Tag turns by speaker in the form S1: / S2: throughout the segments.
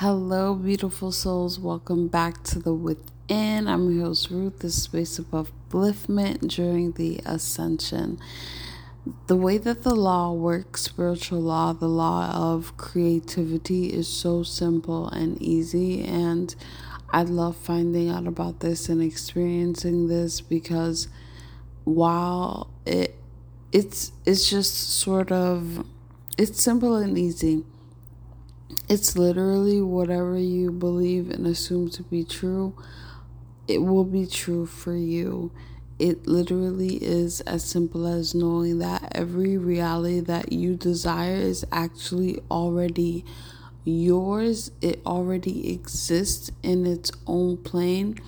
S1: Hello, beautiful souls. Welcome back to the Within. I'm your host, Ruth, the space of upliftment during the ascension. The way that the law works, spiritual law, the law of creativity, is so simple and easy. And I love finding out about this and experiencing this because while it it's it's just sort of it's simple and easy it's literally whatever you believe and assume to be true, it will be true for you. It literally is as simple as knowing that every reality that you desire is actually already yours. It already exists in its own plane.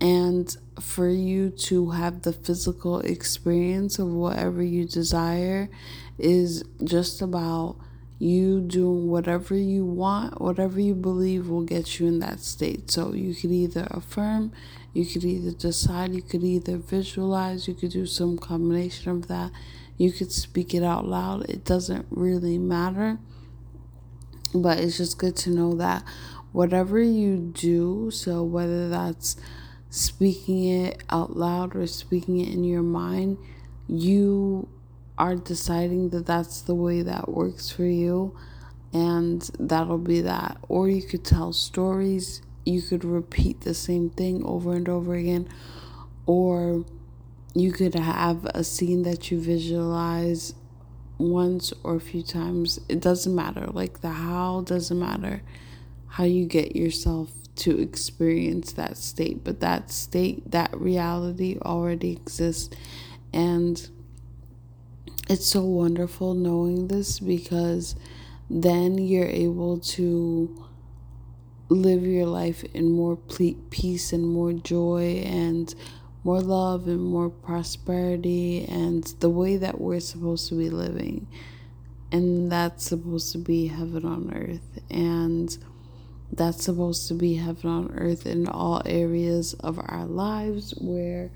S1: And for you to have the physical experience of whatever you desire is just about you doing whatever you want, whatever you believe will get you in that state. So you could either affirm, you could either decide, you could either visualize, you could do some combination of that. You could speak it out loud. It doesn't really matter. But it's just good to know that whatever you do, so whether that's speaking it out loud or speaking it in your mind, you are deciding that that's the way that works for you, and that'll be that. Or you could tell stories, you could repeat the same thing over and over again, or you could have a scene that you visualize once or a few times. It doesn't matter. Like the how doesn't matter. How you get yourself to experience that state, but that state, that reality already exists. And it's so wonderful knowing this because then you're able to live your life in more peace and more joy and more love and more prosperity and the way that we're supposed to be living. And that's supposed to be heaven on earth. And that's supposed to be heaven on earth in all areas of our lives. We're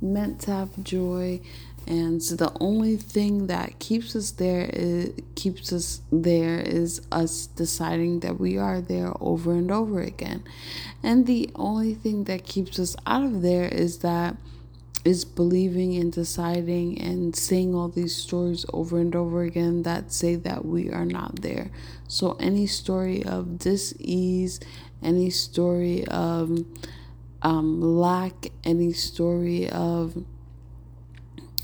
S1: meant to have joy and so the only thing that keeps us there is keeps us there is us deciding that we are there over and over again. And the only thing that keeps us out of there is that is believing and deciding and saying all these stories over and over again that say that we are not there. So any story of dis-ease, any story of um, lack, any story of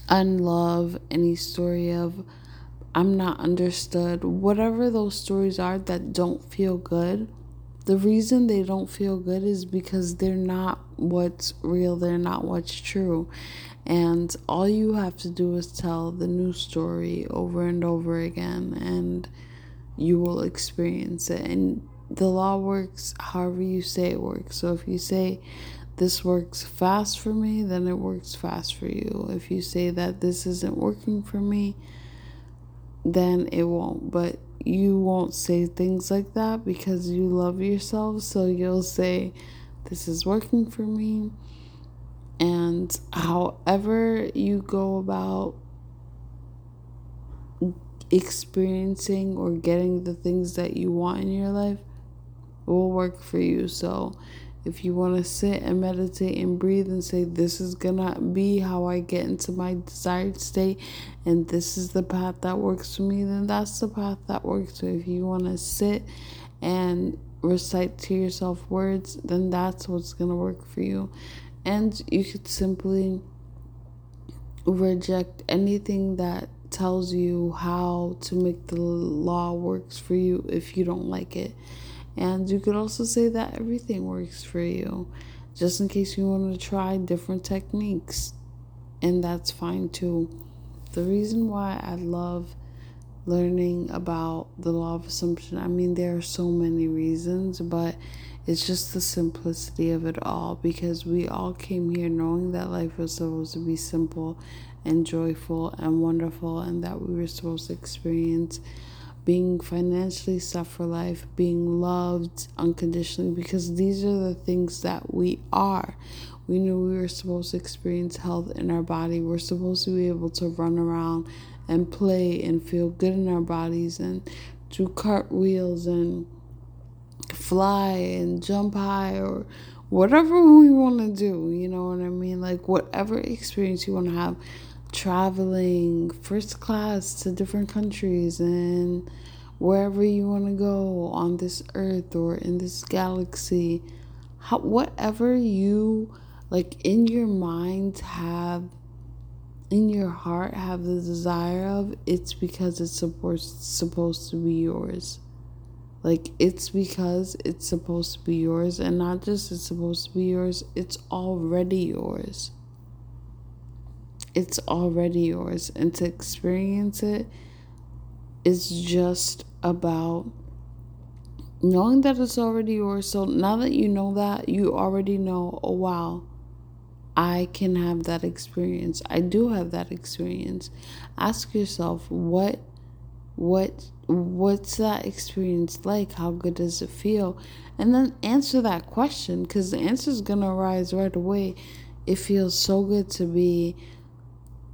S1: unlove, any story of I'm not understood, whatever those stories are that don't feel good, the reason they don't feel good is because they're not what's real, they're not what's true. And all you have to do is tell the new story over and over again, and you will experience it. And the law works however you say it works. So if you say this works fast for me, then it works fast for you. If you say that this isn't working for me, then it won't. But you won't say things like that because you love yourself. So you'll say, This is working for me. And however you go about experiencing or getting the things that you want in your life will work for you. So if you want to sit and meditate and breathe and say, This is gonna be how I get into my desired state, and this is the path that works for me, then that's the path that works. So if you want to sit and recite to yourself words, then that's what's gonna work for you. And you could simply reject anything that tells you how to make the law works for you if you don't like it and you could also say that everything works for you, just in case you want to try different techniques. And that's fine too. The reason why I love learning about the law of assumption, I mean, there are so many reasons, but it's just the simplicity of it all because we all came here knowing that life was supposed to be simple and joyful and wonderful and that we were supposed to experience being financially set for life, being loved unconditionally, because these are the things that we are. We knew we were supposed to experience health in our body. We're supposed to be able to run around and play and feel good in our bodies and do cartwheels and fly and jump high or whatever we want to do, you know what I mean? Like whatever experience you want to have traveling first class to different countries and wherever you want to go on this earth or in this galaxy how, whatever you like in your mind have in your heart have the desire of it's because it's supposed supposed to be yours. Like it's because it's supposed to be yours and not just it's supposed to be yours it's already yours it's already yours and to experience it is just about knowing that it's already yours. So now that you know that, you already know, oh wow, I can have that experience. I do have that experience. Ask yourself what what what's that experience like? How good does it feel? And then answer that question cuz the answer is going to arise right away. It feels so good to be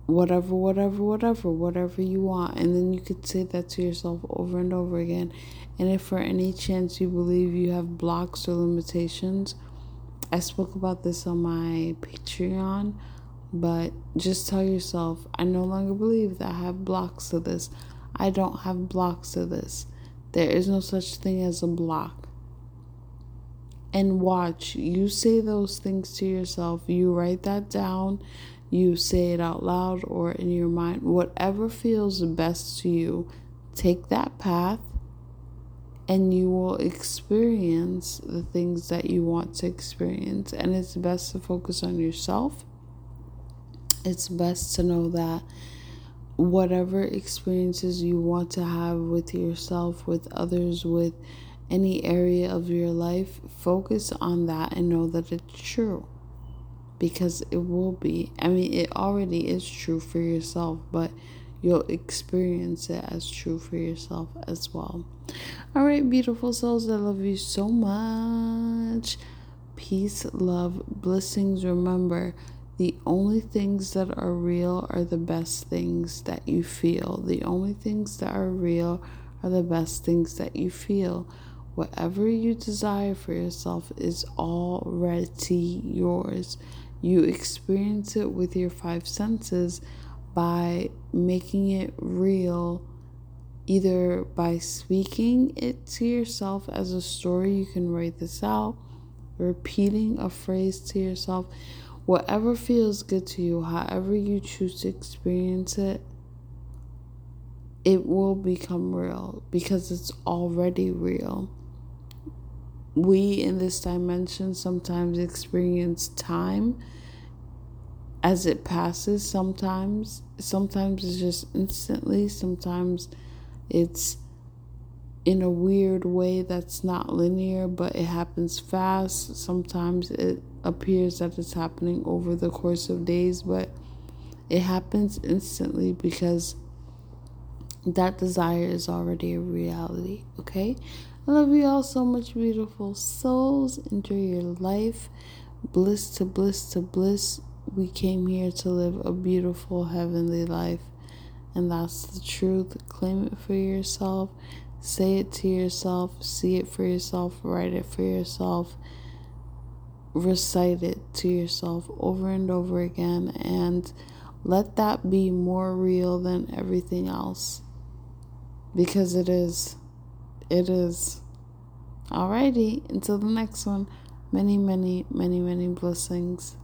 S1: whatever, whatever, whatever, whatever you want. And then you could say that to yourself over and over again. And if for any chance you believe you have blocks or limitations, I spoke about this on my Patreon, but just tell yourself, I no longer believe that I have blocks to this. I don't have blocks to this. There is no such thing as a block. And watch, you say those things to yourself, you write that down, you say it out loud or in your mind, whatever feels best to you, take that path and you will experience the things that you want to experience. And it's best to focus on yourself. It's best to know that whatever experiences you want to have with yourself, with others, with any area of your life, focus on that and know that it's true. Because it will be. I mean, it already is true for yourself, but you'll experience it as true for yourself as well. All right, beautiful souls, I love you so much. Peace, love, blessings. Remember, the only things that are real are the best things that you feel. The only things that are real are the best things that you feel. Whatever you desire for yourself is already yours. You experience it with your five senses by making it real, either by speaking it to yourself as a story, you can write this out, repeating a phrase to yourself, whatever feels good to you, however you choose to experience it, it will become real because it's already real. We in this dimension sometimes experience time as it passes sometimes. Sometimes it's just instantly sometimes it's in a weird way that's not linear but it happens fast. Sometimes it appears that it's happening over the course of days but it happens instantly because that desire is already a reality okay i love you all so much beautiful souls enjoy your life bliss to bliss to bliss we came here to live a beautiful heavenly life. And that's the truth. Claim it for yourself. Say it to yourself. See it for yourself. Write it for yourself. Recite it to yourself over and over again. And let that be more real than everything else. Because it is. It is. Alrighty. Until the next one. Many, many, many, many blessings.